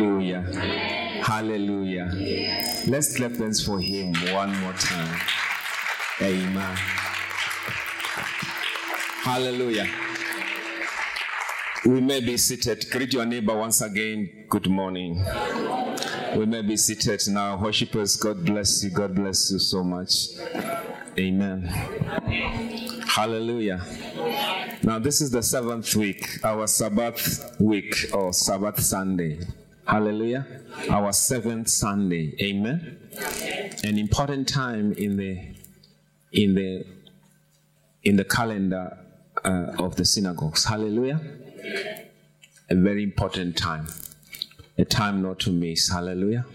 Hallelujah. Hallelujah. Let's clap hands for him one more time. Amen. Hallelujah. We may be seated. Greet your neighbor once again. Good morning. We may be seated now. Worshippers, God bless you. God bless you so much. Amen. Hallelujah. Now, this is the seventh week, our Sabbath week or Sabbath Sunday. Hallelujah. Our seventh Sunday. Amen. An important time in the in the in the calendar uh, of the synagogues. Hallelujah. A very important time. A time not to miss. Hallelujah.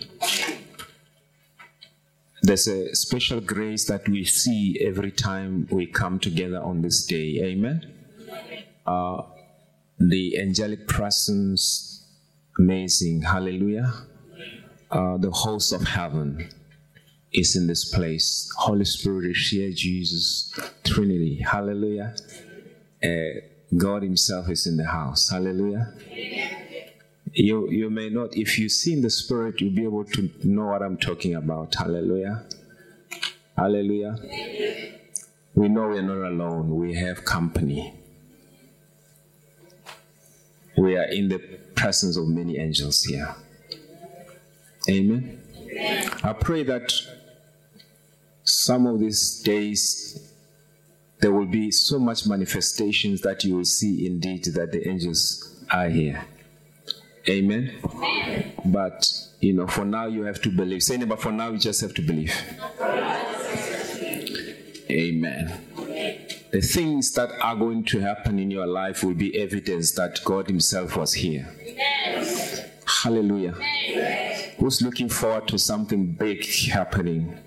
There's a special grace that we see every time we come together on this day. Amen. Uh, the angelic presence, amazing. Hallelujah. Uh, the host of heaven is in this place. Holy Spirit is here, Jesus, Trinity. Hallelujah. Uh, God Himself is in the house. Hallelujah. You, you may not, if you see in the Spirit, you'll be able to know what I'm talking about. Hallelujah. Hallelujah. We know we're not alone, we have company. We are in the presence of many angels here. Amen. I pray that some of these days there will be so much manifestations that you will see indeed that the angels are here. Amen. But you know, for now you have to believe. Say but for now you just have to believe. Amen. The things that are going to happen in your life will be evidence that God Himself was here. Hallelujah. Who's looking forward to something big happening?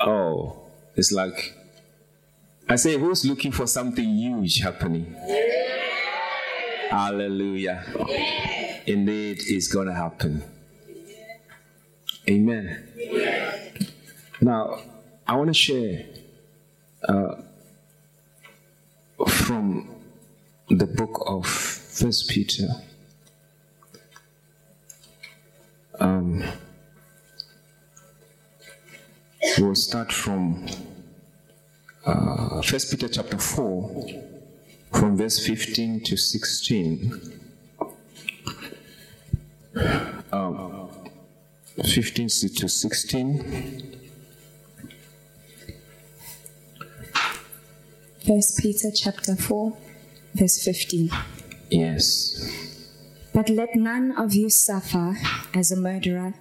Oh, it's like I say, who's looking for something huge happening? Hallelujah. Indeed, it's going to happen. Amen. Now, I want to share uh, from the book of First Peter. Um, we'll start from uh, First Peter chapter four, from verse fifteen to sixteen. Um, 15 to 16. First Peter chapter 4, verse 15. Yes. But let none of you suffer as a murderer,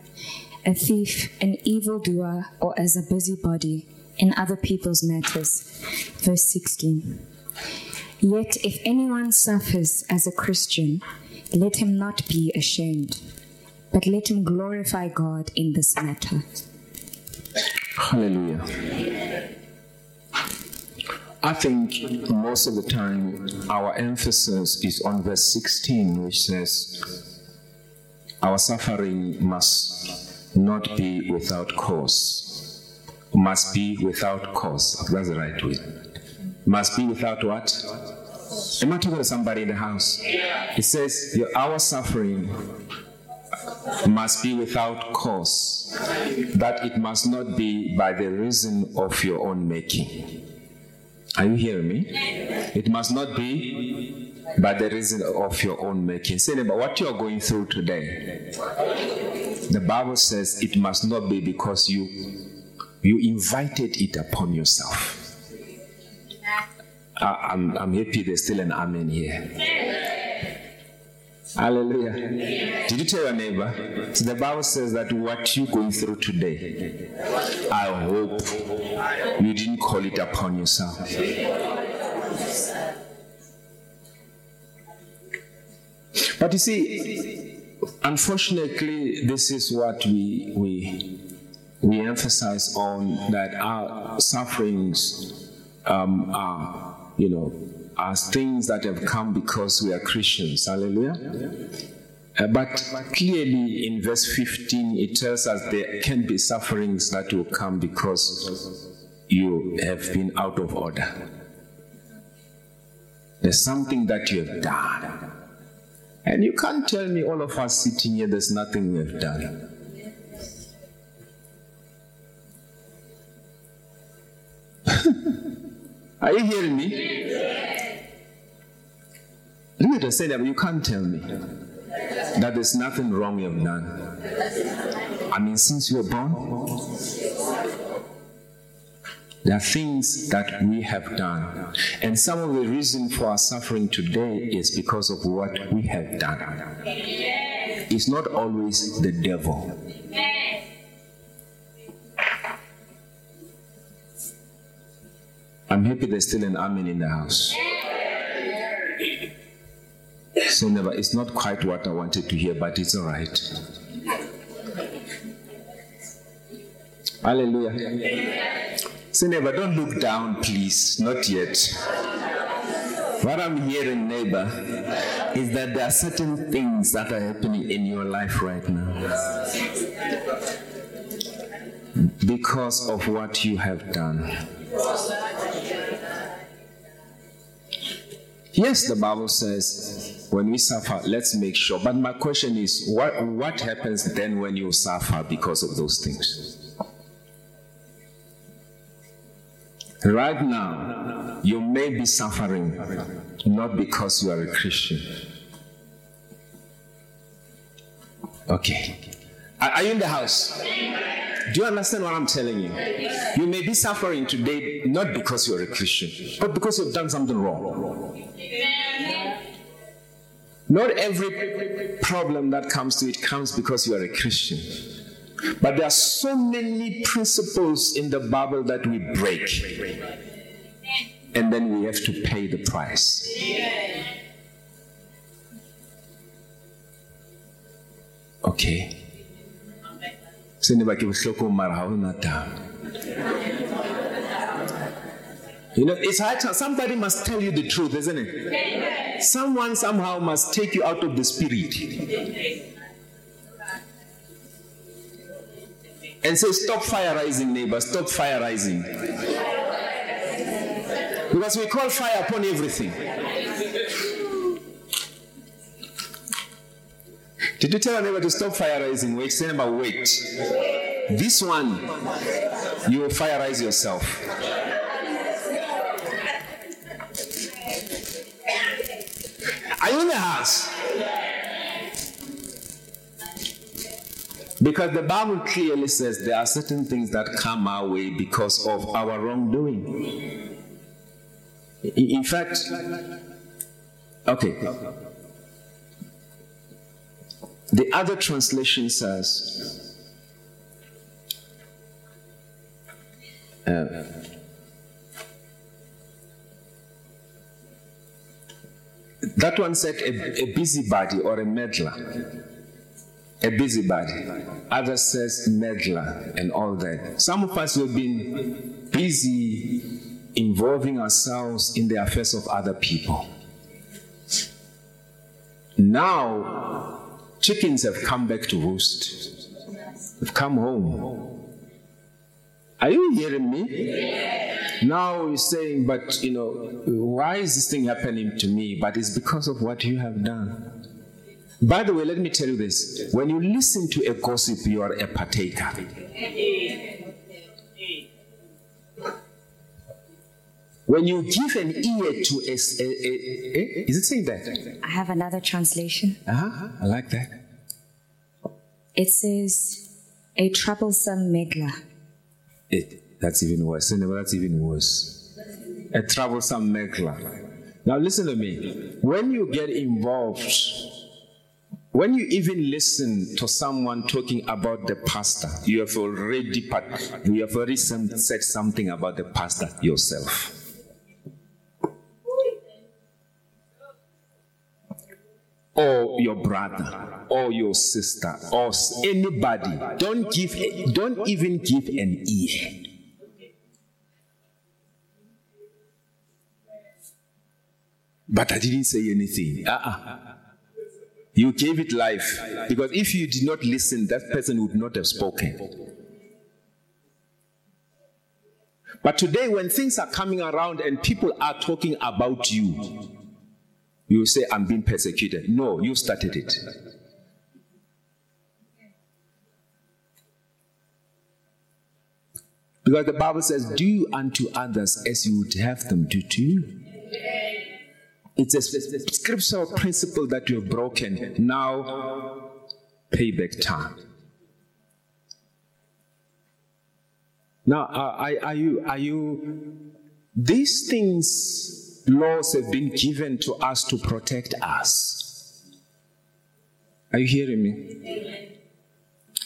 a thief, an evildoer, or as a busybody in other people's matters. Verse 16. Yet if anyone suffers as a Christian, let him not be ashamed, but let him glorify God in this matter. Hallelujah. I think most of the time our emphasis is on verse 16, which says, Our suffering must not be without cause. Must be without cause. That's the right way. Must be without what? Am I talking to somebody in the house? It says, Our suffering must be without cause, that it must not be by the reason of your own making. Are you hearing me? It must not be by the reason of your own making. Say, but what you are going through today, the Bible says it must not be because you you invited it upon yourself. I, I'm, I'm happy there's still an amen here. Hallelujah. Did you tell your neighbor? So the Bible says that what you're going through today, I hope you didn't call it upon yourself. But you see, unfortunately, this is what we we we emphasize on that our sufferings um, are, you know, are things that have come because we are Christians. Hallelujah. Uh, but clearly in verse 15, it tells us there can be sufferings that will come because you have been out of order. There's something that you have done And you can't tell me all of us sitting here, there's nothing we have done. Are you hearing me? Look at the say that you can't tell me that there's nothing wrong you've done. I mean, since you were born, there are things that we have done. And some of the reason for our suffering today is because of what we have done. It's not always the devil. I'm happy there's still an amen in the house. So never, it's not quite what I wanted to hear, but it's all right. Hallelujah. So neighbor, don't look down, please. Not yet. What I'm hearing, neighbor, is that there are certain things that are happening in your life right now because of what you have done. Yes, the Bible says when we suffer, let's make sure. But my question is, what, what happens then when you suffer because of those things? Right now, you may be suffering not because you are a Christian. Okay. Are you in the house? Do you understand what I'm telling you? You may be suffering today not because you're a Christian, but because you've done something wrong. Not every problem that comes to it comes because you are a Christian. But there are so many principles in the Bible that we break. And then we have to pay the price. Okay. se You know, it's hard. Somebody must tell you the truth, isn't it? Someone somehow must take you out of the spirit and say, Stop fire rising, neighbor, stop fire rising. Because we call fire upon everything. Did you tell your neighbor to stop fire rising? Wait, say wait. This one, you will fire rise yourself. In the house? Because the Bible clearly says there are certain things that come our way because of our wrongdoing. In fact, okay. The other translation says, uh, that one said a, a busybody or a meddler. A busybody. Others says meddler and all that. Some of us have been busy involving ourselves in the affairs of other people. Now, chickens have come back to roost. They've come home. Are you hearing me? Now you're saying, but you know, why is this thing happening to me? But it's because of what you have done. By the way, let me tell you this when you listen to a gossip, you are a partaker. When you give an ear to a, a, a, a is it saying that? I have another translation. Uh-huh, I like that. It says, a troublesome meddler. It, that's even worse. That's even worse. A troublesome meddler. Now listen to me. When you get involved, when you even listen to someone talking about the pastor, you have already you have already said something about the pastor yourself. or your brother or your sister or anybody don't give don't even give an ear but i didn't say anything uh-uh. you gave it life because if you did not listen that person would not have spoken but today when things are coming around and people are talking about you You say, I'm being persecuted. No, you started it. Because the Bible says, Do unto others as you would have them do to you. It's a scriptural principle that you have broken. Now, payback time. Now, are, are, you, are you, these things, laws have been given to us to protect us. Are you hearing me?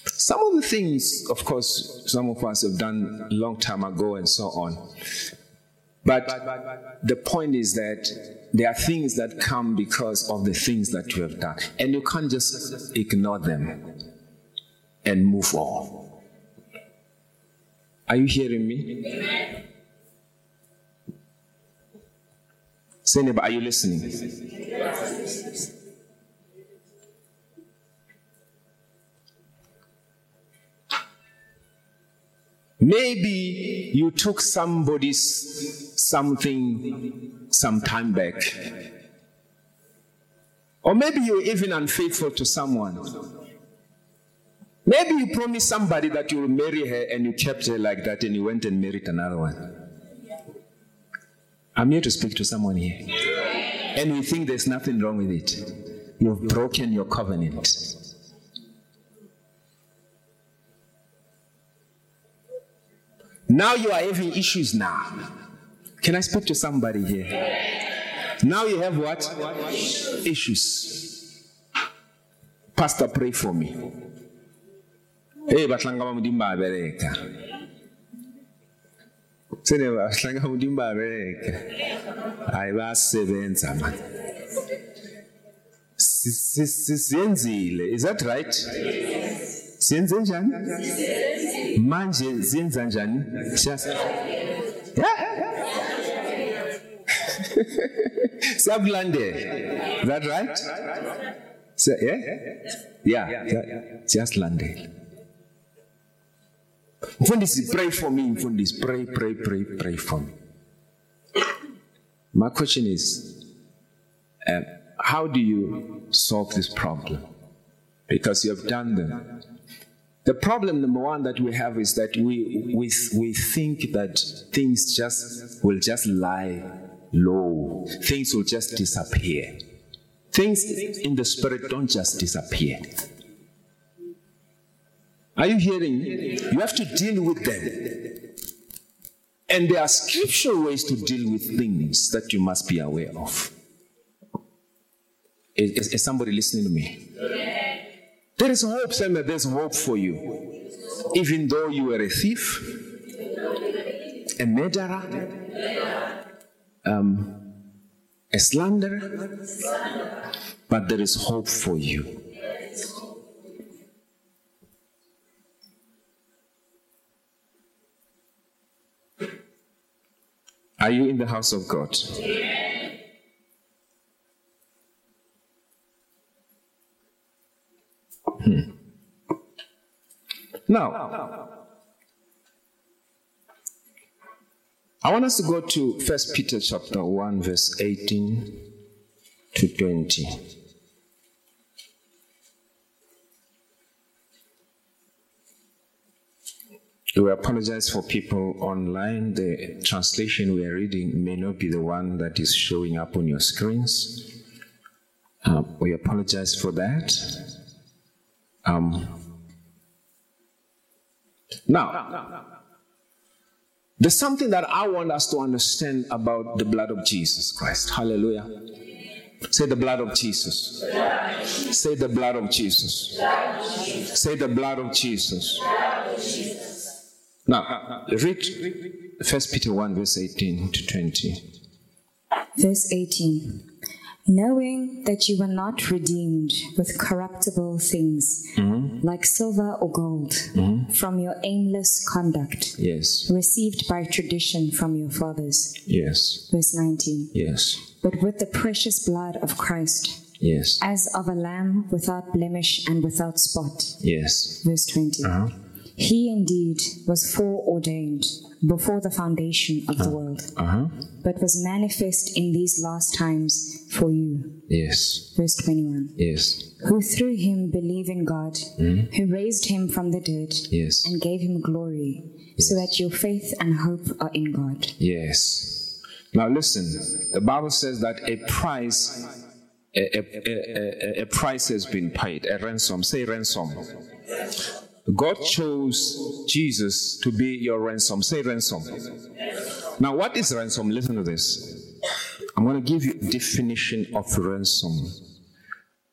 Some of the things, of course, some of us have done a long time ago and so on. But the point is that there are things that come because of the things that you have done. And you can't just ignore them and move on. Are you hearing me? Say, neighbor, are you listening? Maybe you took somebody's something some time back. Or maybe you're even unfaithful to someone. Maybe you promised somebody that you will marry her and you kept her like that and you went and married another one. I'm here to speak to someone here. And we think there's nothing wrong with it. You've broken your covenant. Now you are having issues now. Can I speak to somebody here? Now you have what? Issues. Pastor, pray for me. Hey, batlanga ba modimo ba bereka. Sene batlanga ba modimo ba bereka. Hayi basebenza man. Siyenzile. Is that right? Siyenze njani? Manje siyenza njani? Yeah. Siyakulandela. Is that right? So, yeah? Yeah, yeah. Siyakulandela. Mfundisi, pray for me, Mfundisi. Pray, pray, pray, pray for me. My question is uh, how do you solve this problem? Because you have done them. The problem, number one, that we have is that we, we, we think that things just will just lie low, things will just disappear. Things in the spirit don't just disappear. Are you hearing? You have to deal with them. And there are scriptural ways to deal with things that you must be aware of. Is, is somebody listening to me? There is hope, Samuel. There's hope for you. Even though you were a thief, a murderer, um, a slanderer, but there is hope for you. Are you in the house of God? Hmm. Now, I want us to go to First Peter chapter 1, verse 18 to 20. We apologize for people online. The translation we are reading may not be the one that is showing up on your screens. Um, we apologize for that. Um, now, there's something that I want us to understand about the blood of Jesus Christ. Hallelujah. Say the blood of Jesus. Say the blood of Jesus. Say the blood of Jesus. Now, read 1 Peter 1, verse 18 to 20. Verse 18 Knowing that you were not redeemed with corruptible things Mm-hmm. like silver or gold from your aimless conduct Yes, received by tradition from your fathers. yes, Verse 19 yes, But with the precious blood of Christ, yes, as of a lamb without blemish and without spot. yes. Verse 20 Uh-huh. He indeed was foreordained before the foundation of the world, Uh-huh. but was manifest in these last times for you. Yes. Verse 21. Yes. Who through him believe in God, who raised him from the dead Yes. and gave him glory, so that your faith and hope are in God. Yes. Now listen. The Bible says that a price, a, a, a, a price has been paid. A ransom. Say ransom. God chose Jesus to be your ransom. Say ransom. Now, what is ransom? Listen to this. I'm going to give you a definition of ransom.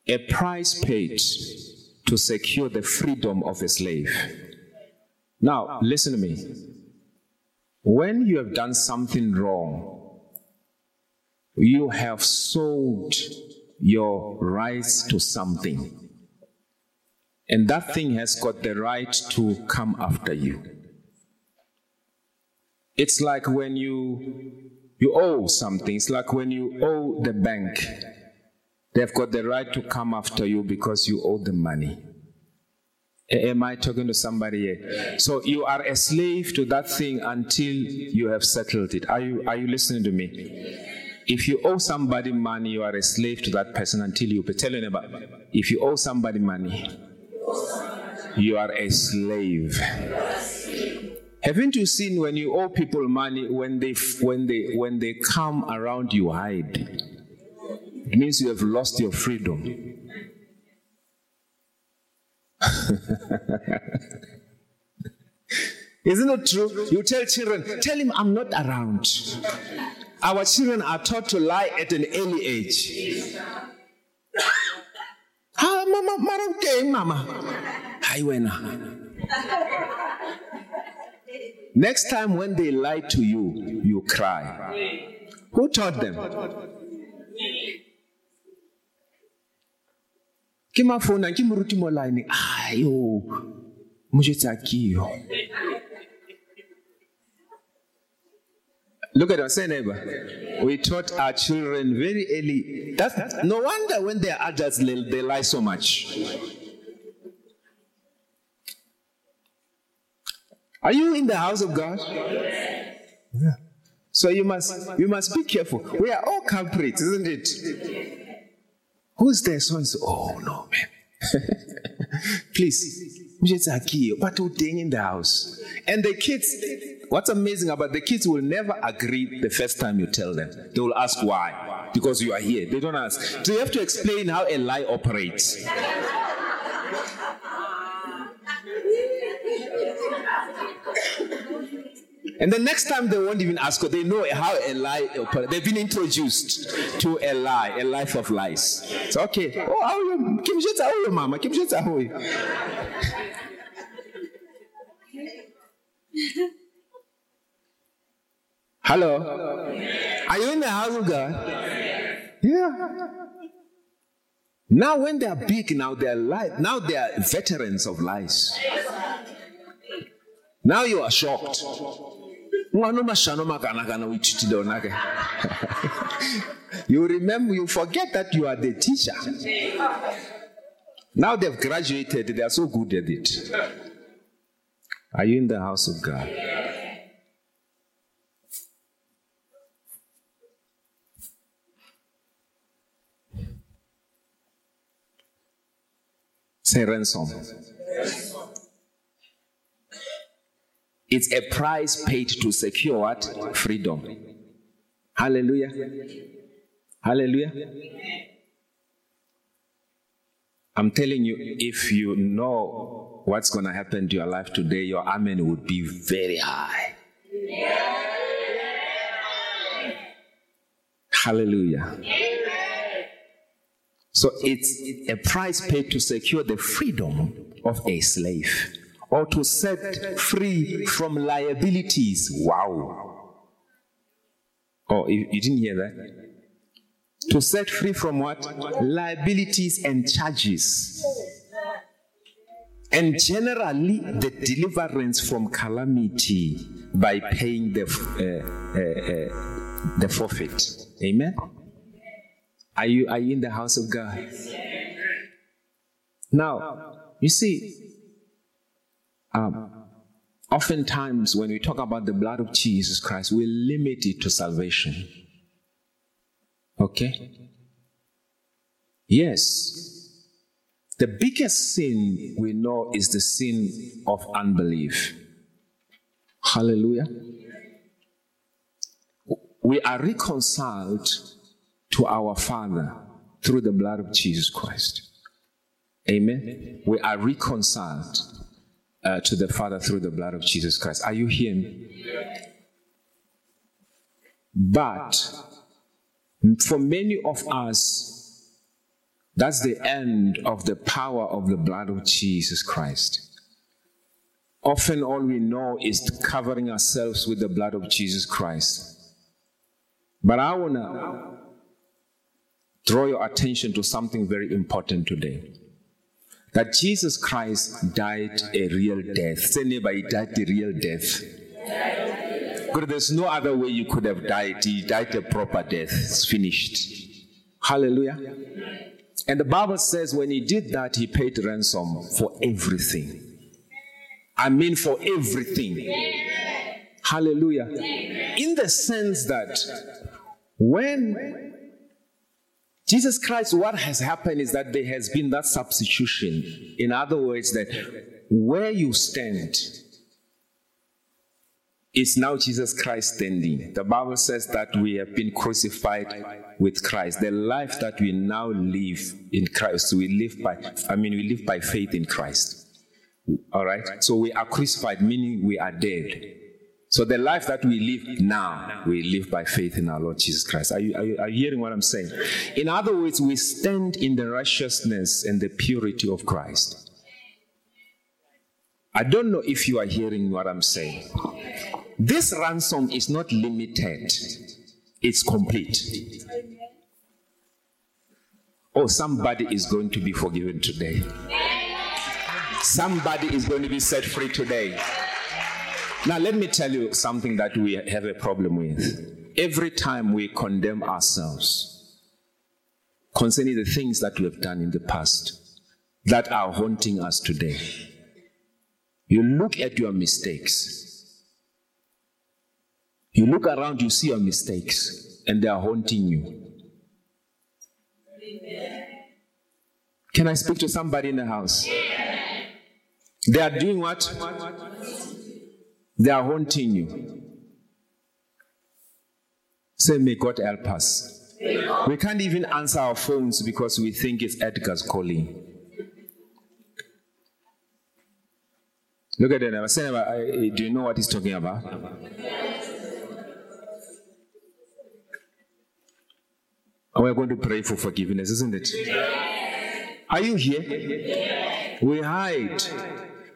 A price paid to secure the freedom of a slave. Now, listen to me. When you have done something wrong, you have sold your rights to something. And that thing has got the right to come after you. It's like when you you owe something. It's like when you owe the bank. They've got the right to come after you because you owe them money. Am I talking to somebody here? So you are a slave to that thing until you have settled it. Are you are you listening to me? If you owe somebody money, you are a slave to that person until you pay. Tell neighbor, if you owe somebody money, you are a slave. Haven't you seen when you owe people money, when they when they when they come around you hide? It means you have lost your freedom. Isn't it true? You tell children, tell him I'm not around. Our children are taught to lie at an early age. Ah, mama, mara okay, mama. Hi, wena. Next time when they lie to you, you cry. Who taught them? ke mafona ke moruti mo line ayo mo jetsa Look at us, say neighbor. We taught our children very early. That's no wonder when they're adults they, they lie so much. Are you in the house of God? Yeah. So you must you must be careful. We are all culprits, isn't it? Who's there? So and so. Oh no, man. Please. But in the house. And the kids, what's amazing about the kids will never agree the first time you tell them. They will ask why. Because you are here. They don't ask. So you have to explain how a lie operates. And the next time they won't even ask, they know how a lie operates. They've been introduced to a lie, a life of lies. So okay. Oh, how you? Kim Jeta, how you, mama? Kim Jeta, how you? Hello. Are you in the house of God? Yeah. Now, when they are big, now they are life. Now they are veterans of lies. Now you are shocked. You remember, you forget that you are the teacher. Now they've graduated, they are so good at it. Are you in the house of God? Say ransom. It's a price paid to secure what? Freedom. Hallelujah. Hallelujah. I'm telling you, if you know what's going to happen to your life today, your amen would be very high. Hallelujah. So it's a price paid to secure the freedom of a slave or to set free from liabilities. Wow. Oh, you didn't hear that? To set free from what? Liabilities and charges. And generally, the deliverance from calamity by paying the, uh, uh, uh, the forfeit. Amen? Are you, are you in the house of God? Now, you see, Um, oftentimes, when we talk about the blood of Jesus Christ, we limit it to salvation. Okay? Yes. The biggest sin we know is the sin of unbelief. Hallelujah. We are reconciled to our Father through the blood of Jesus Christ. Amen. We are reconciled uh, to the Father through the blood of Jesus Christ. Are you hearing me? But for many of us, that's the end of the power of the blood of Jesus Christ. Often, all we know is covering ourselves with the blood of Jesus Christ. But I want to draw your attention to something very important today that Jesus Christ died a real death. Say, neighbor, he died a real death. Because there's no other way you could have died. He died a proper death. It's finished. Hallelujah. And the Bible says when he did that, he paid ransom for everything. I mean, for everything. Hallelujah. In the sense that when Jesus Christ, what has happened is that there has been that substitution. In other words, that where you stand is now Jesus Christ standing. The Bible says that we have been crucified with Christ. The life that we now live in Christ, we live by, I mean, we live by faith in Christ. All right? So we are crucified, meaning we are dead. So the life that we live now, we live by faith in our Lord Jesus Christ. Are you, are you, are you hearing what I'm saying? In other words, we stand in the righteousness and the purity of Christ. I don't know if you are hearing what I'm saying. This ransom is not limited, it's complete. Oh, somebody is going to be forgiven today. Somebody is going to be set free today. Now, let me tell you something that we have a problem with. Every time we condemn ourselves concerning the things that we have done in the past that are haunting us today, you look at your mistakes. You look around, you see your mistakes, and they are haunting you. Can I speak to somebody in the house? They are doing what? They are haunting you. Say, may God help us. We can't even answer our phones because we think it's Edgars calling. Look at it. Say, do you know what he's talking about? We're going to pray for forgiveness, isn't it? Are you here? We hide.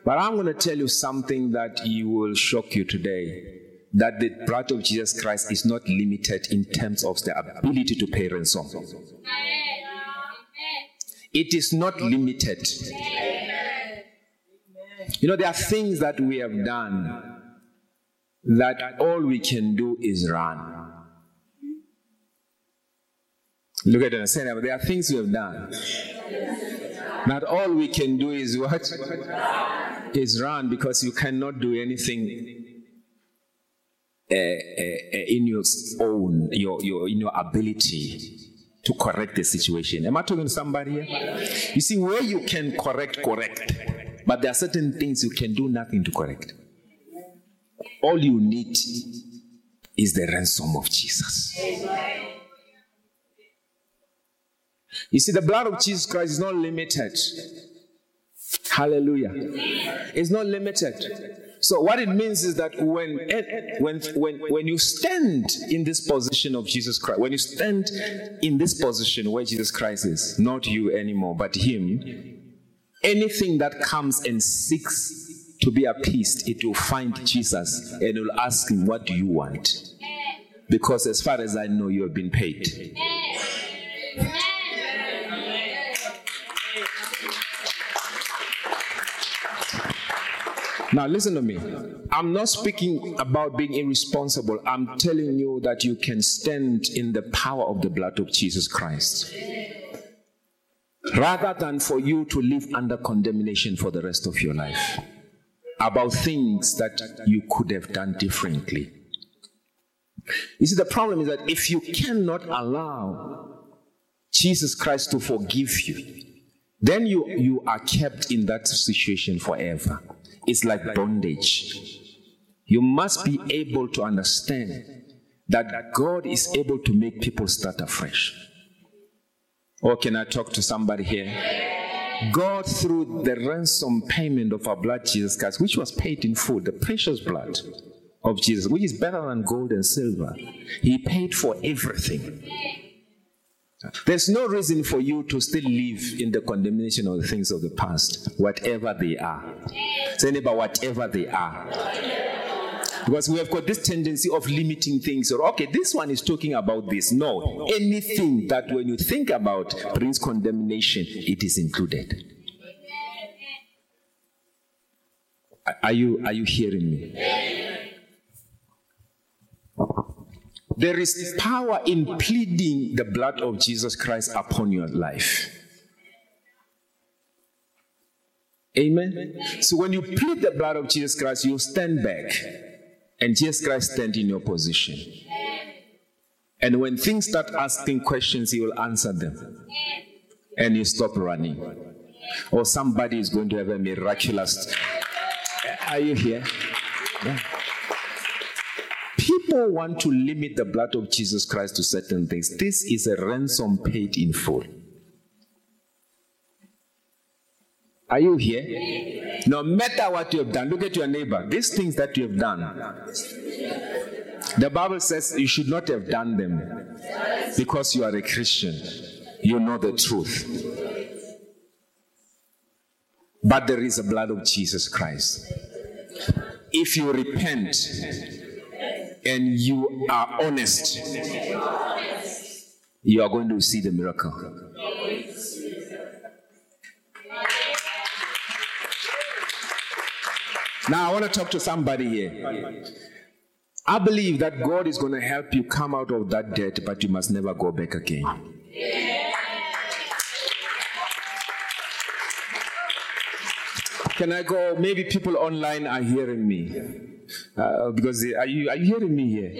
But I'm going to tell you something that you will shock you today. That the blood of Jesus Christ is not limited in terms of the ability to pay ransom. It is not limited. You know, there are things that we have done that all we can do is run. Look at it and say, there are things we have done. that all we can do is what? Is run because you cannot do anything uh, uh, in your own, your, your, in your ability to correct the situation. Am I talking to somebody here? You see, where you can correct, correct. But there are certain things you can do nothing to correct. All you need is the ransom of Jesus. You see, the blood of Jesus Christ is not limited. Hallelujah. It's not limited. So what it means is that when, when, when, when you stand in this position of Jesus Christ, when you stand in this position where Jesus Christ is, not you anymore, but Him, anything that comes and seeks to be appeased, it will find Jesus and will ask Him, What do you want? Because as far as I know, you have been paid. Now, listen to me. I'm not speaking about being irresponsible. I'm telling you that you can stand in the power of the blood of Jesus Christ. Rather than for you to live under condemnation for the rest of your life. about things that you could have done differently. You see, the problem is that if you cannot allow Jesus Christ to forgive you, then you, you are kept in that situation forever. It's like bondage. You must be able to understand that God is able to make people start afresh. Or can I talk to somebody here? God, through the ransom payment of our blood, Jesus Christ, which was paid in full, the precious blood of Jesus, which is better than gold and silver, He paid for everything. There's no reason for you to still live in the condemnation of the things of the past, whatever they are. Say, neighbor, whatever they are. Because we have got this tendency of limiting things. Or, okay, this one is talking about this. No, anything that when you think about brings condemnation, it is included. Are you, are you hearing me? There is power in pleading the blood of Jesus Christ upon your life. Amen. So when you plead the blood of Jesus Christ, you stand back and Jesus Christ stand in your position. And when things start asking questions, he will answer them. And you stop running. Or somebody is going to have a miraculous. Are you here? Yeah. People want to limit the blood of Jesus Christ to certain things. This is a ransom paid in full. Are you here? No matter what you have done, look at your neighbor. These things that you have done, the Bible says you should not have done them because you are a Christian. You know the truth. But there is a blood of Jesus Christ. If you repent, and you are honest, you are going to see the miracle. Now, I want to talk to somebody here. I believe that God is going to help you come out of that debt, but you must never go back again. Can I go? Maybe people online are hearing me. Uh, because are you are you hearing me here?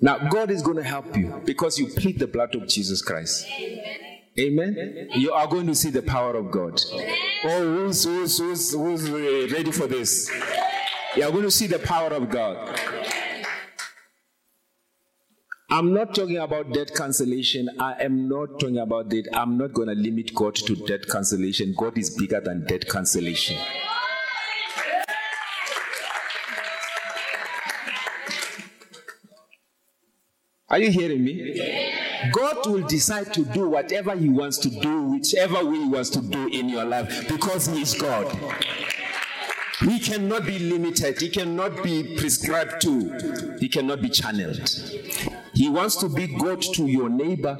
Now God is going to help you because you plead the blood of Jesus Christ. Amen. Amen. You are going to see the power of God. Oh, who's, who's, who's, who's ready for this? You are going to see the power of God. I'm not talking about debt cancellation. I am not talking about that. I'm not going to limit God to debt cancellation. God is bigger than debt cancellation. Are you hearing me? God will decide to do whatever He wants to do, whichever way He wants to do in your life, because He is God. He cannot be limited. He cannot be prescribed to. He cannot be channeled. He wants to be God to your neighbor,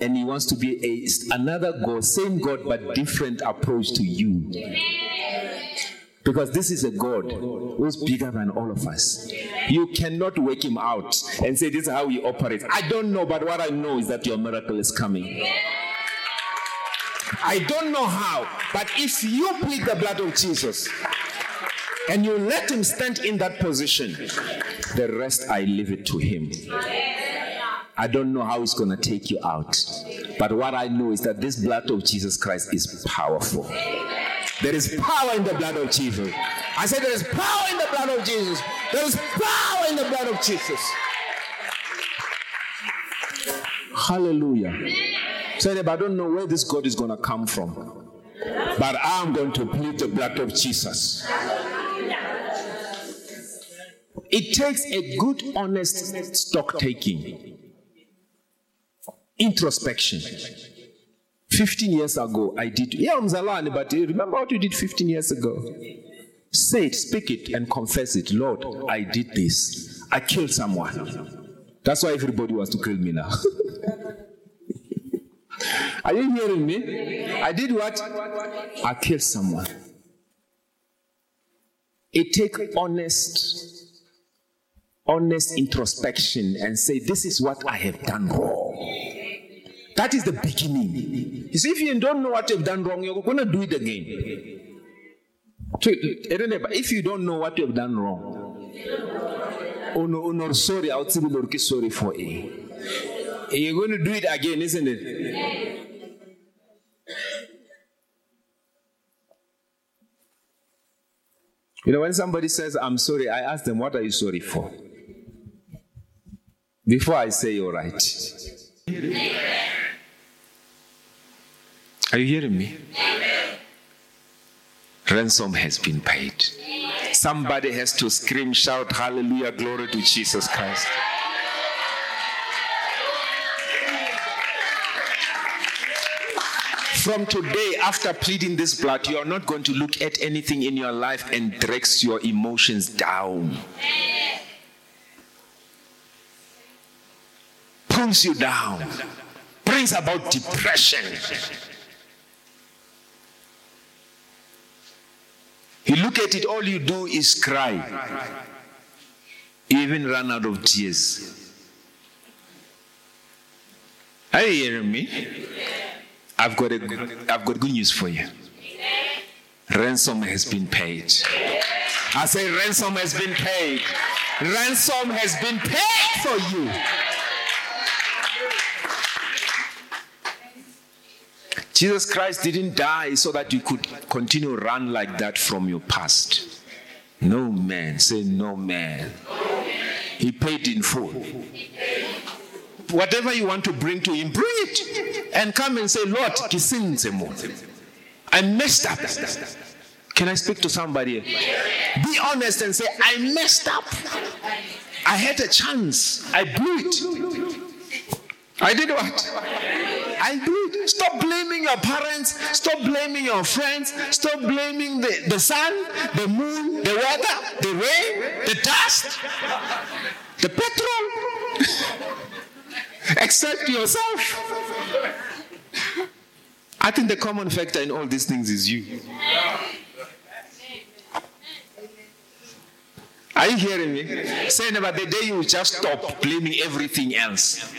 and he wants to be a, another God, same God, but different approach to you. Because this is a God who's bigger than all of us. You cannot wake him out and say, This is how he operates. I don't know, but what I know is that your miracle is coming. I don't know how, but if you plead the blood of Jesus, and you let him stand in that position, the rest I leave it to him. I don't know how he's going to take you out. But what I know is that this blood of Jesus Christ is powerful. There is power in the blood of Jesus. I said there is power in the blood of Jesus. There is power in the blood of Jesus. Hallelujah. Say, but I don't know where this God is going to come from. But I'm going to plead the blood of Jesus. It takes a good, honest stock taking, introspection. 15 years ago, I did. Yeah, Mzalani, but remember what you did 15 years ago? Say it, speak it, and confess it. Lord, I did this. I killed someone. That's why everybody wants to kill me now. Are you hearing me? I did what? I killed someone. It takes honest honest introspection and say, This is what I have done wrong. That is the beginning. You see, if you don't know what you've done wrong, you're going to do it again. So, eh, eh, if you don't know what you've done wrong, sorry, I'll sorry for it. Eh, you're going to do it again, isn't it? You know, when somebody says, I'm sorry, I ask them, What are you sorry for? Before I say you're right. Are you hearing me? Ransom has been paid. Somebody has to scream, shout, Hallelujah, glory to Jesus Christ. From today, after pleading this blood, you are not going to look at anything in your life and drags your emotions down. Pulls you down, brings about depression. You look at it, all you do is cry. You even run out of tears. Are you hearing me? I've got, a, I've got good news for you. Ransom has been paid. I say, ransom has been paid. Ransom has been paid for you. Jesus Christ didn't die so that you could continue run like that from your past. No man. Say no man. He paid in full. Whatever you want to bring to him, bring it and come and say, Lord, I messed up. Can I speak to somebody? Be honest and say, I messed up. I had a chance. I blew it. I did what? I it. Stop blaming your parents. Stop blaming your friends. Stop blaming the, the sun, the moon, the weather, the rain, the dust, the petrol. Accept yourself. I think the common factor in all these things is you. Are you hearing me? Saying about the day you just stop blaming everything else,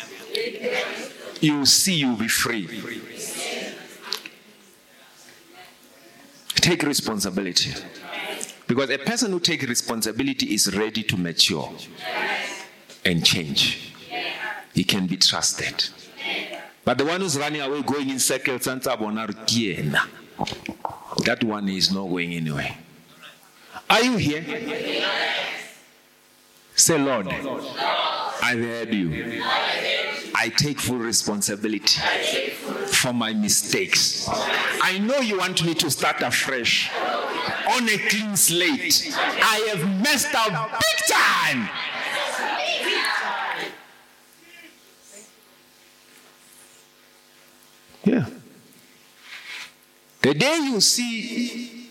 you see you'll be free. Take responsibility. Because a person who takes responsibility is ready to mature and change. He can be trusted. But the one who's running away, going in circles, that one is not going anywhere. Are you here? Say, Lord, I've heard you. I take full responsibility for my mistakes. I know you want me to start afresh on a clean slate. I have messed up big time. Yeah. The day you see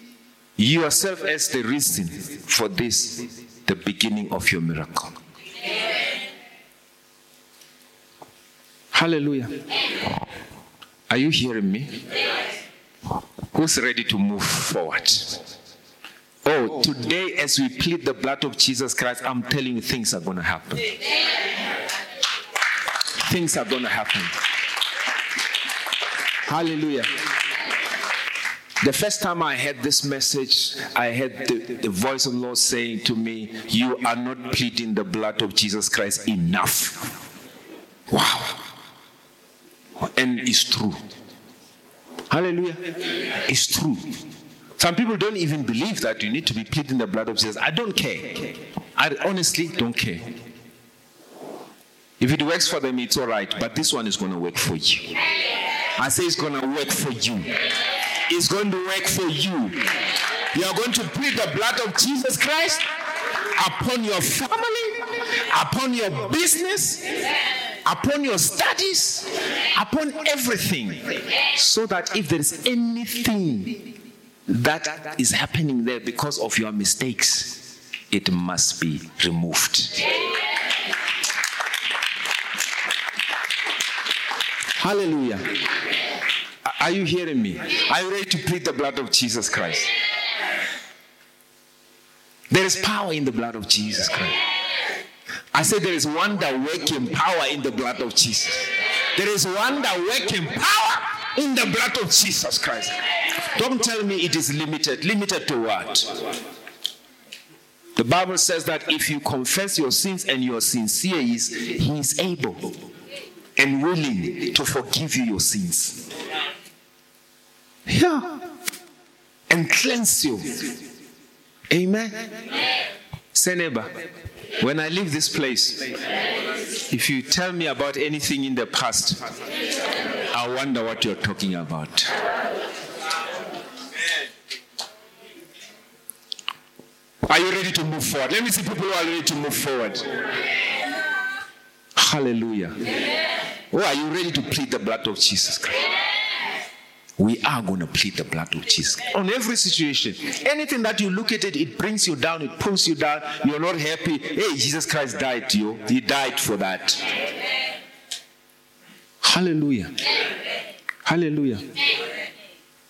yourself as the reason for this, the beginning of your miracle. Hallelujah. Are you hearing me? Who's ready to move forward? Oh, today, as we plead the blood of Jesus Christ, I'm telling you, things are going to happen. Things are going to happen. Hallelujah. The first time I heard this message, I heard the, the, voice of the Lord saying to me, You are not pleading the blood of Jesus Christ enough. Wow. It's true. Hallelujah. It's true. Some people don't even believe that you need to be pleading the blood of Jesus. I don't care. I honestly don't care. If it works for them, it's all right. But this one is going to work for you. I say it's going to work for you. It's going to work for you. You are going to plead the blood of Jesus Christ upon your family, upon your business, upon your studies, upon everything. So that if there is anything that is happening there because of your mistakes, it must be removed. Hallelujah. Are you hearing me? Are you ready to plead the blood of Jesus Christ? There is power in the blood of Jesus Christ. I said there is one wonder working power in the blood of Jesus. There is one wonder working power in the blood of Jesus Christ. Don't tell me it is limited. Limited to what? The Bible says that if you confess your sins and you are sincere, he is, he is able and willing to forgive you your sins. Yeah. And cleanse you. Amen. Say neighbor, when I leave this place, if you tell me about anything in the past, I wonder what you're talking about. Are you ready to move forward? Let me see people who are ready to move forward. Hallelujah. Oh, are you ready to plead the blood of Jesus Christ? We are going to plead the blood of Jesus on every situation. Anything that you look at it, it brings you down, it pulls you down. You're not happy. Hey, Jesus Christ died you. He died for that. Hallelujah. Hallelujah.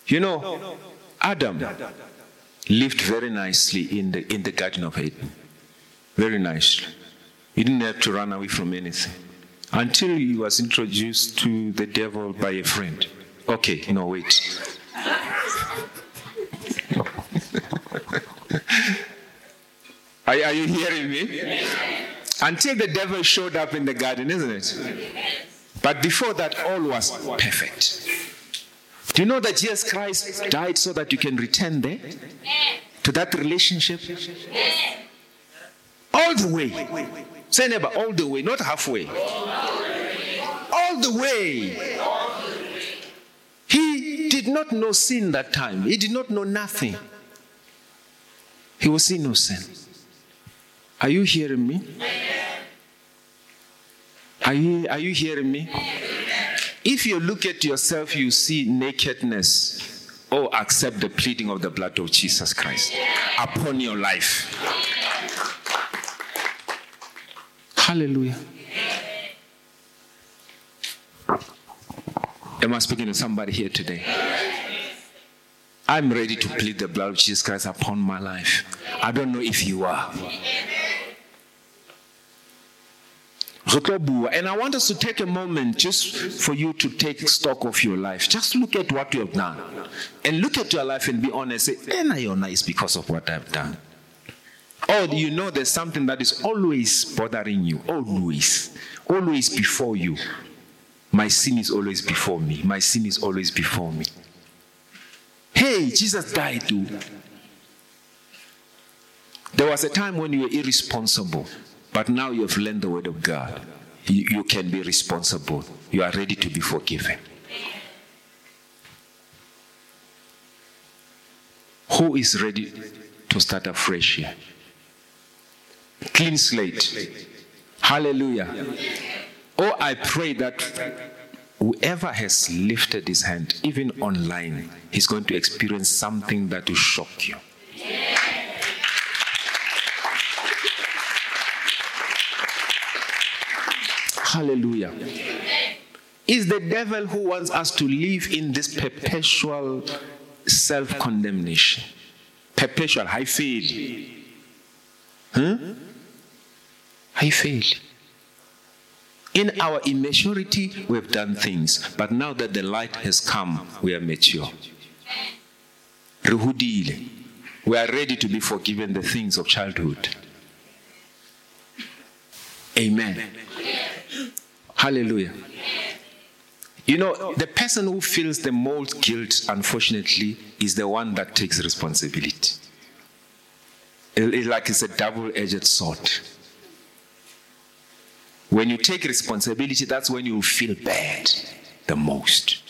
You know, Adam lived very nicely in the in the Garden of Eden. Very nicely. He didn't have to run away from anything until he was introduced to the devil by a friend. Okay, no, wait. are, are you hearing me? Until the devil showed up in the garden, isn't it? But before that, all was perfect. Do you know that Jesus Christ died so that you can return there? To that relationship? All the way. Say neighbor, all the way, not halfway. All the way. Did not know sin that time. He did not know nothing. He was innocent. Are you hearing me? Are you, are you hearing me? If you look at yourself, you see nakedness. Oh, accept the pleading of the blood of Jesus Christ upon your life. Hallelujah. Am I speaking to somebody here today? I'm ready to plead the blood of Jesus Christ upon my life. I don't know if you are. And I want us to take a moment just for you to take stock of your life. Just look at what you have done. And look at your life and be honest. Say, Enayona is because of what I've done. Or do you know there's something that is always bothering you. Always. Always before you. My sin is always before me. My sin is always before me. Hey, Jesus died too. There was a time when you were irresponsible. But now you have learned the word of God. You, you can be responsible. You are ready to be forgiven. Who is ready to start afresh here? Clean slate. Hallelujah. Oh, I pray that whoever has lifted his hand, even online, he's going to experience something that will shock you. Hallelujah. Is the devil who wants us to live in this perpetual self condemnation. Perpetual, I fail. Hmm? Huh? I fail. In our immaturity, we've done things, but now that the light has come, we are mature. We are ready to be forgiven the things of childhood. Amen. Hallelujah. You know, the person who feels the most guilt, unfortunately, is the one that takes responsibility. It's like it's a double edged sword. When you take responsibility, that's when you feel bad the most.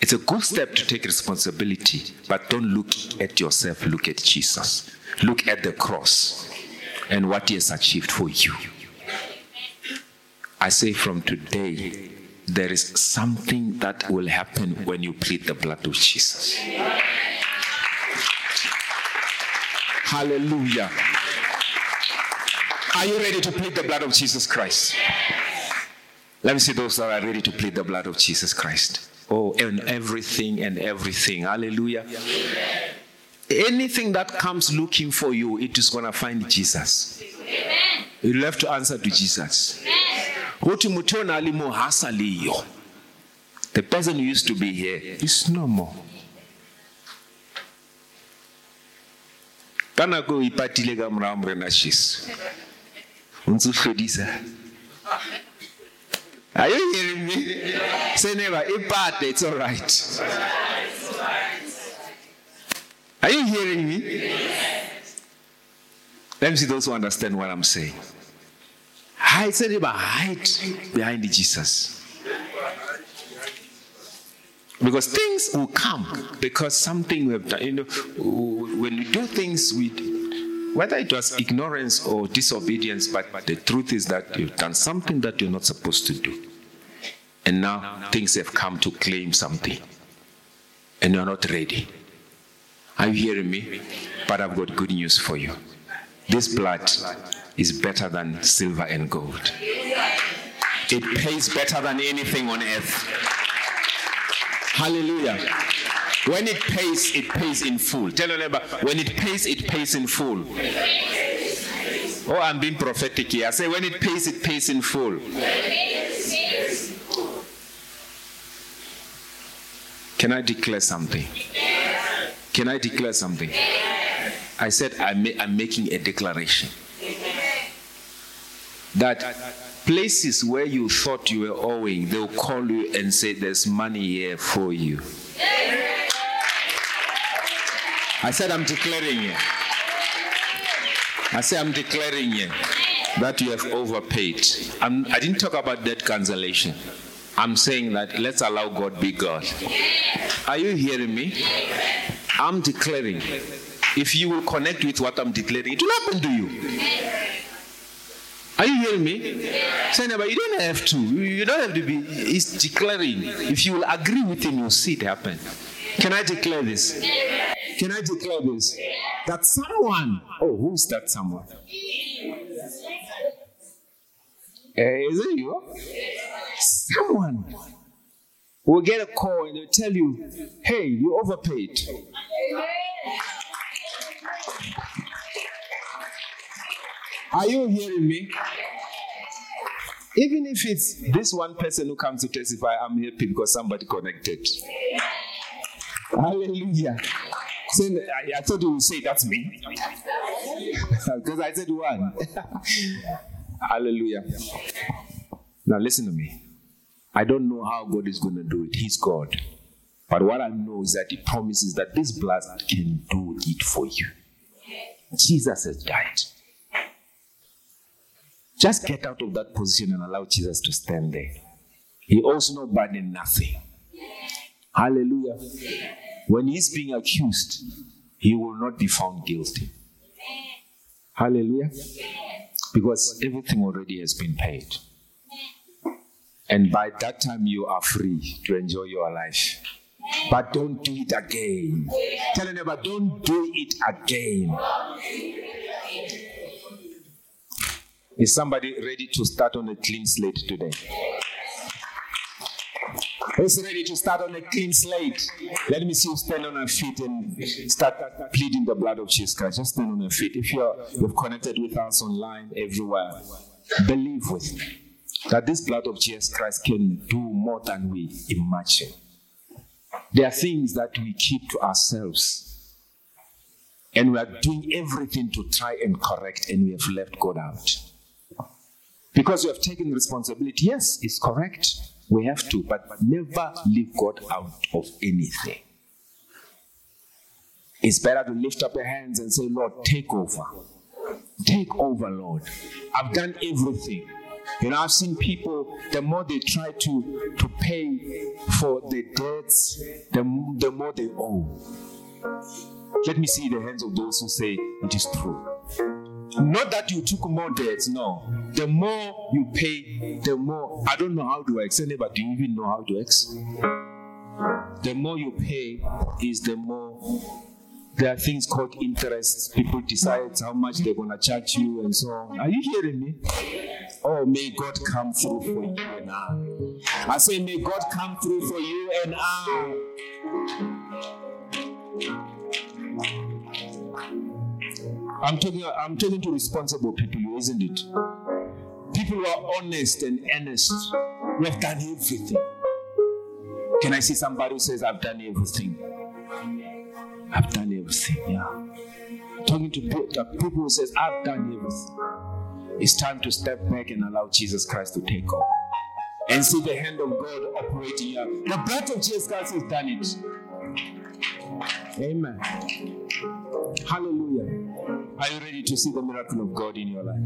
It's a good step to take responsibility, but don't look at yourself, look at Jesus. Look at the cross and what he has achieved for you. I say from today, there is something that will happen when you plead the blood of Jesus. Hallelujah. Are you ready to plead the blood of Jesus Christ? Let me see those that are ready to plead the blood of Jesus Christ. Oh, and everything and everything. Hallelujah. Anything that comes looking for you, it is going to find Jesus. You'll have to answer to Jesus. leyo the person who used to be here is no more ka nako o ipatile ka morena jesu ntse o hlodisa are you hearing me? Say neighbor bad, it's all right. Are you hearing me? Let me see those who understand what i'm saying. Hide say neighbor hide behind jesus. Because things will come because something we have done. You know, when we do things with whether it was ignorance or disobedience, but, the truth is that you've done something that you're not supposed to do. And now things have come to claim something. And you're not ready. Are you hearing me? But I've got good news for you. This blood is better than silver and gold. It pays better than anything on earth. Hallelujah. When it pays, it pays in full. Tell your neighbor, when it pays, it pays in full. Oh, I'm being prophetic here. I say, when it pays, it pays in full. Can I declare something? Can I declare something? I said, I'm, I'm making a declaration that places where you thought you were owing, they'll call you and say, There's money here for you. I said, I'm declaring it. I say, I'm declaring it that you have overpaid. I'm, I did not talk about debt cancellation. I'm saying that let's allow God be God. Are you hearing me? I'm declaring. If you will connect with what I'm declaring, it will happen to you. Are you hearing me? Say, but you don't have to. You don't have to be. He's declaring. If you will agree with him, you'll see it happen. Can I declare this? Can I declare this? That someone, oh, who's that someone? Uh, is it you? Someone will get a call and they'll tell you, hey, you overpaid. Are you hearing me? Even if it's this one person who comes to testify, I'm happy because somebody connected. Hallelujah. I, I thought you would say that's me. because I said one. Hallelujah. Now listen to me. I don't know how God is going to do it. He's God. But what I know is that He promises that this blood can do it for you. Jesus has died. Just get out of that position and allow Jesus to stand there. He owes nobody nothing. Hallelujah. When he's being accused, he will not be found guilty. Hallelujah. Because everything already has been paid. And by that time, you are free to enjoy your life. But don't do it again. Tell your neighbor, don't do it again. Is somebody ready to start on a clean slate today? Who's ready to start on a clean slate? Let me see you stand on your feet and start pleading the blood of Jesus Christ. Just stand on your feet. If you're, you've connected with us online, everywhere, believe with me that this blood of Jesus Christ can do more than we imagine. There are things that we keep to ourselves, and we are doing everything to try and correct, and we have left God out. Because you have taken responsibility. Yes, it's correct. We have to, but never leave God out of anything. It's better to lift up your hands and say, Lord, take over. Take over, Lord. I've done everything. You know, I've seen people, the more they try to, to pay for the debts, the, the more they owe. Let me see the hands of those who say it is true. Not that you took more debts, no. The more you pay, the more. I don't know how to explain it, but do you even know how to explain? The more you pay is the more. There are things called interest. People decide how much they're gonna charge you and so on. Are you hearing me? Oh, may God come through for you and I. I say, may God come through for you and I. I'm talking, I'm talking to responsible people, isn't it? People who are honest and earnest, we have done everything. Can I see somebody who says, I've done everything? I've done everything, yeah. Talking to people who says, I've done everything. It's time to step back and allow Jesus Christ to take over. And see the hand of God operating here. The blood of Jesus Christ has done it. Amen. Hallelujah. Are you ready to see the miracle of God in your life?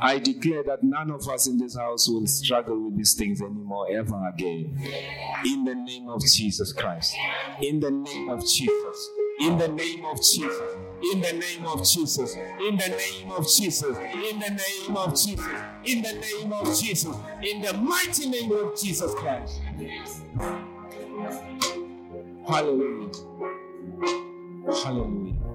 I declare that none of us in this house will struggle with these things anymore, ever again. In the name of Jesus Christ. In the name of Jesus. In the name of Jesus. In the name of Jesus. In the name of Jesus. In the name of Jesus. In the name of Jesus. In the mighty name of Jesus Christ. Hallelujah. Hallelujah.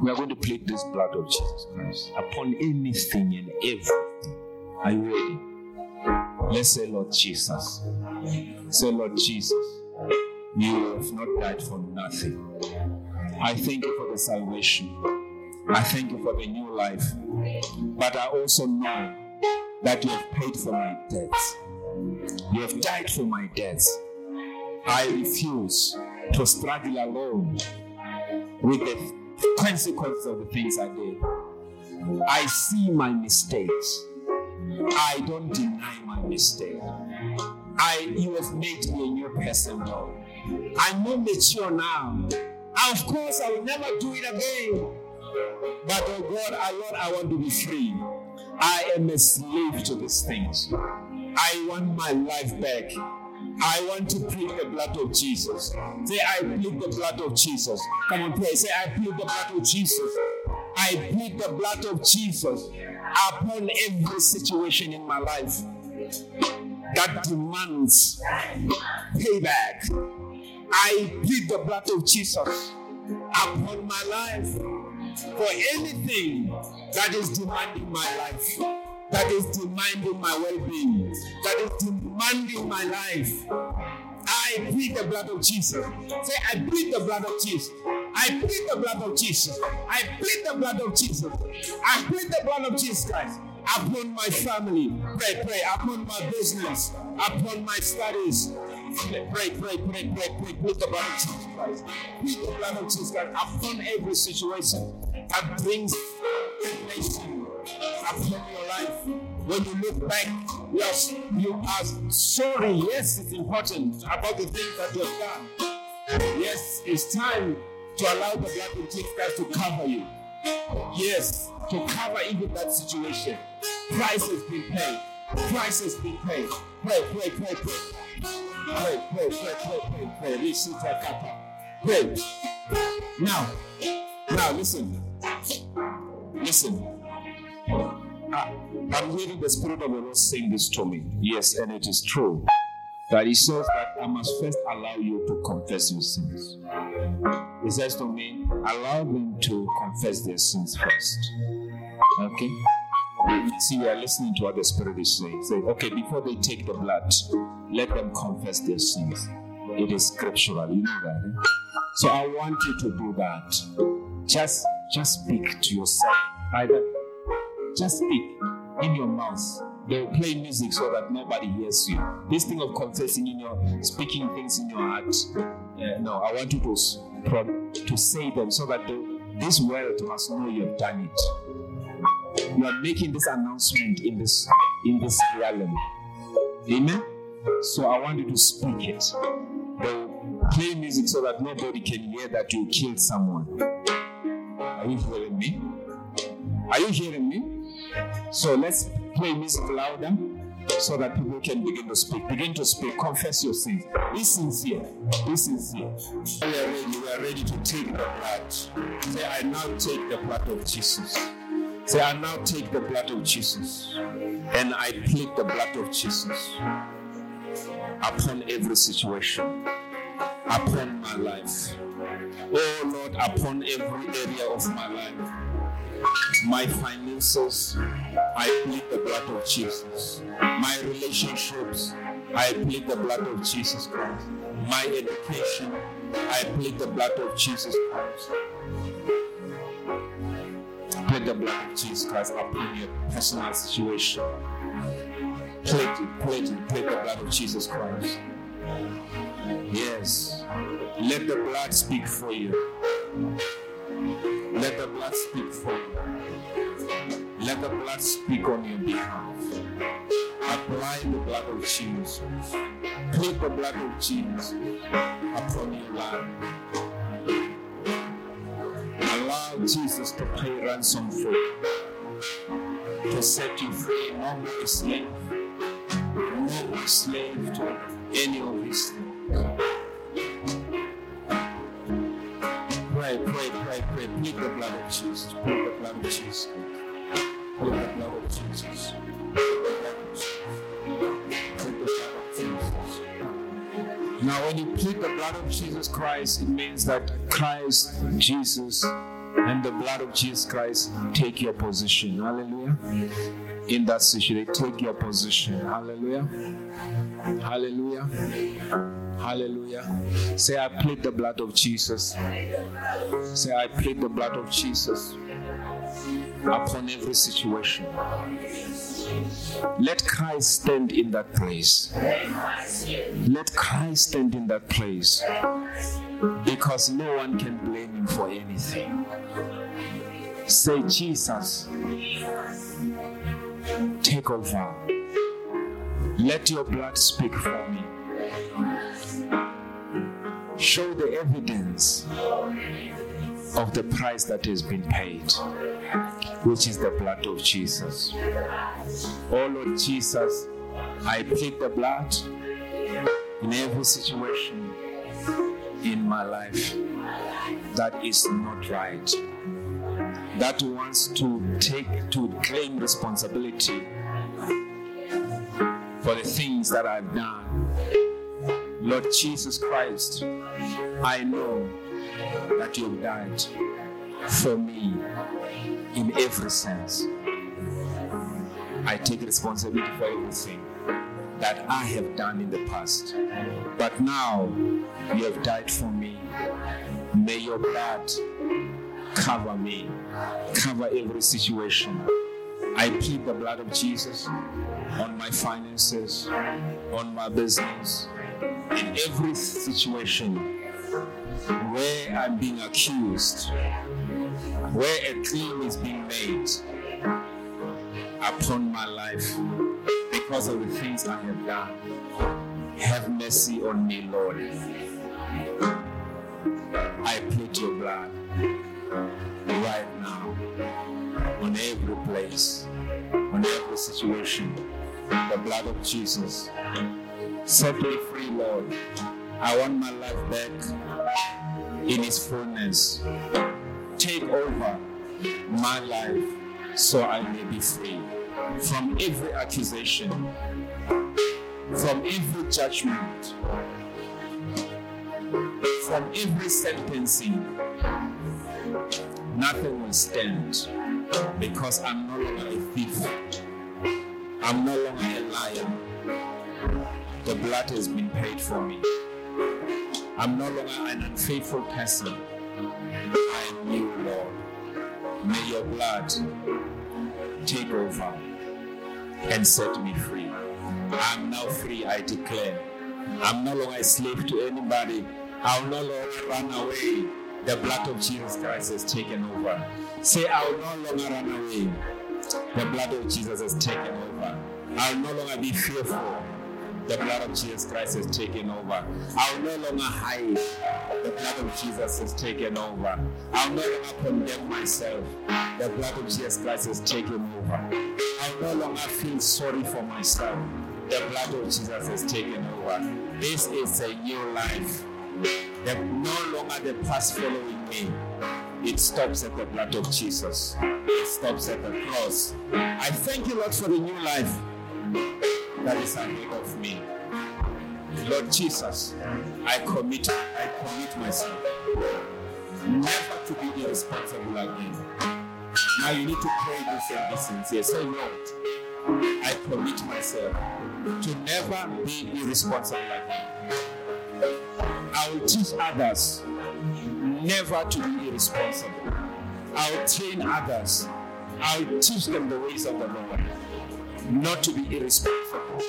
We are going to plead this blood of Jesus Christ upon anything and everything. Are you ready? Let's say, Lord Jesus. Say, Lord Jesus, you have not died for nothing. I thank you for the salvation. I thank you for the new life. But I also know that you have paid for my debts. You have died for my debts. I refuse to struggle alone with the consequences of the things I did. I see my mistakes. I don't deny my mistake. I you have made me a new person now. I'm more mature now. Ah, of course, I will never do it again. But oh God, I Lord, I want to be free. I am a slave to these things. I want my life back. I want to plead the blood of Jesus. Say, I plead the blood of Jesus. Come on, pray. Say, I plead the blood of Jesus. I plead the blood of Jesus upon every situation in my life that demands payback. I plead the blood of Jesus upon my life for anything that is demanding my life that is demanding my well being, that is demanding my life. I plead the blood of Jesus. Say, I plead the blood of Jesus. I plead the blood of Jesus. I plead the blood of Jesus. I plead the blood of Jesus Christ upon my family. Pray, pray, upon my business, upon my studies. Pray, pray, pray, pray, pray. Plead the blood of Jesus Christ. Plead the blood of Jesus Christ upon every situation that brings nation upon your life. When you look back, yes, you are sorry. Yes, it's important about the things that you have done. Yes, it's time to allow the blood of Jesus to cover you. Yes, to cover even that situation. Price has been paid. Price has been paid. Pray, pray, pray, pray. Pray, pray, pray, pray, pray, pray. Listen to Pray. Now, now listen. Listen. I, am hearing the Spirit of the Lord saying this to me. Yes, and it is true. That He says that I must first allow you to confess your sins. He says to me, allow them to confess their sins first. Okay? See, we are listening to what the Spirit is saying. Say, okay, before they take the blood, let them confess their sins. It is scriptural, you know that. Eh? So I want you to do that. Just, just speak to yourself. Either just speak in your mouth. They'll play music so that nobody hears you. This thing of confessing in your speaking things in your heart. No, I want you to, to say them so that the, this world must know you have done it. You are making this announcement in this in this realm. Amen. So I want you to speak it. They'll play music so that nobody can hear that you killed someone. Are you hearing me? Are you hearing me? So let's play music louder so that people can begin to speak. Begin to speak. Confess your sins. Be sincere. Be sincere. We are ready. We are ready to take the blood. Say, I now take the blood of Jesus. Say, I now take the blood of Jesus. And I plead the blood of Jesus upon every situation, upon my life. Oh Lord, upon every area of my life my finances, I plead the blood of Jesus. My relationships, I plead the blood of Jesus Christ. My education, I plead the blood of Jesus Christ. Plead the blood of Jesus Christ upon your personal situation. Plead it, plead it, plead the blood of Jesus Christ. Yes. Let the blood speak for you. Let the blood speak for you. Let the blood speak on your behalf. Apply the blood of Jesus. Plead the blood of Jesus upon your life. Allow Jesus to pay ransom for you, to set you free, no more slave, no more slave to any of these things. Pray. The blood of Jesus. Plead the blood of Jesus. Plead the blood of Jesus. Now, when you plead the blood of Jesus Christ, it means that Christ, Jesus, and the blood of Jesus Christ take your position. Hallelujah. In that situation, take your position. Hallelujah. Hallelujah. Hallelujah. Say, I plead the blood of Jesus. Say, I plead the blood of Jesus upon every situation. Let Christ stand in that place. Let Christ stand in that place. Because no one can blame him for anything. Say, Jesus, take over. Let your blood speak for me. Show the evidence of the price that has been paid, which is the blood of Jesus. Oh Lord Jesus, I plead the blood in every situation in my life that is not right, that wants to take, to claim responsibility for the things that I've done. Lord Jesus Christ, I know that you've died for me in every sense. I take responsibility for everything that I have done in the past. But now you have died for me. May your blood cover me, cover every situation. I plead the blood of Jesus on my finances, on my business, in every situation where I'm being accused, where a claim is being made upon my life because of the things I have done. Have mercy on me, Lord. I plead your blood right now on every place, on every situation. The blood of Jesus. Set me free, Lord. I want my life back in its fullness. Take over my life so I may be free from every accusation, from every judgment, from every sentencing. Nothing will stand because I'm no longer a thief. I'm no longer a liar. The blood has been paid for me. I'm no longer an unfaithful person. I am you, Lord. May your blood take over and set me free. I'm now free, I declare. I'm no longer a slave to anybody. I'll no longer run away. The blood of Jesus Christ has taken over. Say, I'll no longer run away. The blood of Jesus has taken over. I'll no longer be fearful. The blood of Jesus Christ has taken over. I'll no longer hide. The blood of Jesus has taken over. I'll no longer condemn myself. The blood of Jesus Christ has taken over. I'll no longer feel sorry for myself. The blood of Jesus has taken over. This is a new life. The, no longer the past following me. It stops at the blood of Jesus. It stops at the cross. I thank you, Lord, for the new life that is ahead of me. Lord Jesus, I commit, I commit myself never to be irresponsible again. Now you need to pray this and be sincere. Say, Lord, I commit myself to never be irresponsible again. I will teach others never to be irresponsible. I will train others I'll teach them the ways of the Lord, not to be irresponsible.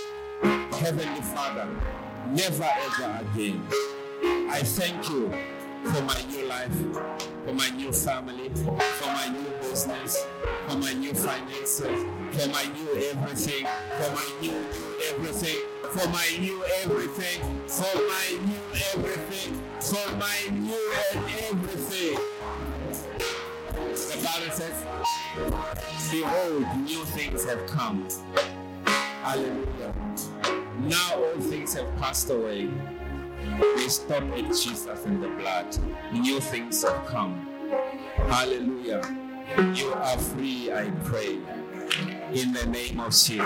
Heavenly Father, never ever again. I thank you for my new life, for my new family, for my new business, for my new finances, for my new everything, for my new everything, for my new everything, for my new everything, for my new and everything. The Bible says, Behold, new things have come. Hallelujah. Now all things have passed away. We stop at Jesus and the blood. New things have come. Hallelujah. You are free, I pray. In the name of Jesus.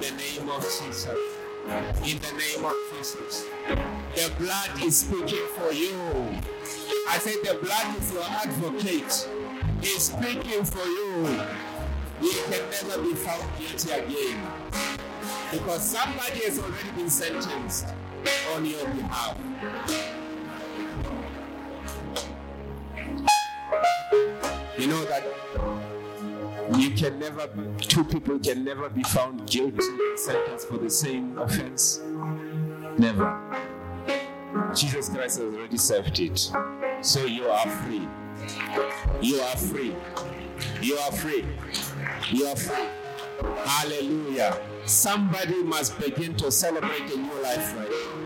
In the name of Jesus. In the name of Jesus. The blood is speaking for you. I said the blood is your advocate. He's speaking for you. You can never be found guilty again. Because somebody has already been sentenced on your behalf. You know that you can never, two people can never be found guilty and sentenced for the same offense. Never. Jesus Christ has already served it. So you are free. You are free. You are free. You are free. Hallelujah. Somebody must begin to celebrate a new life right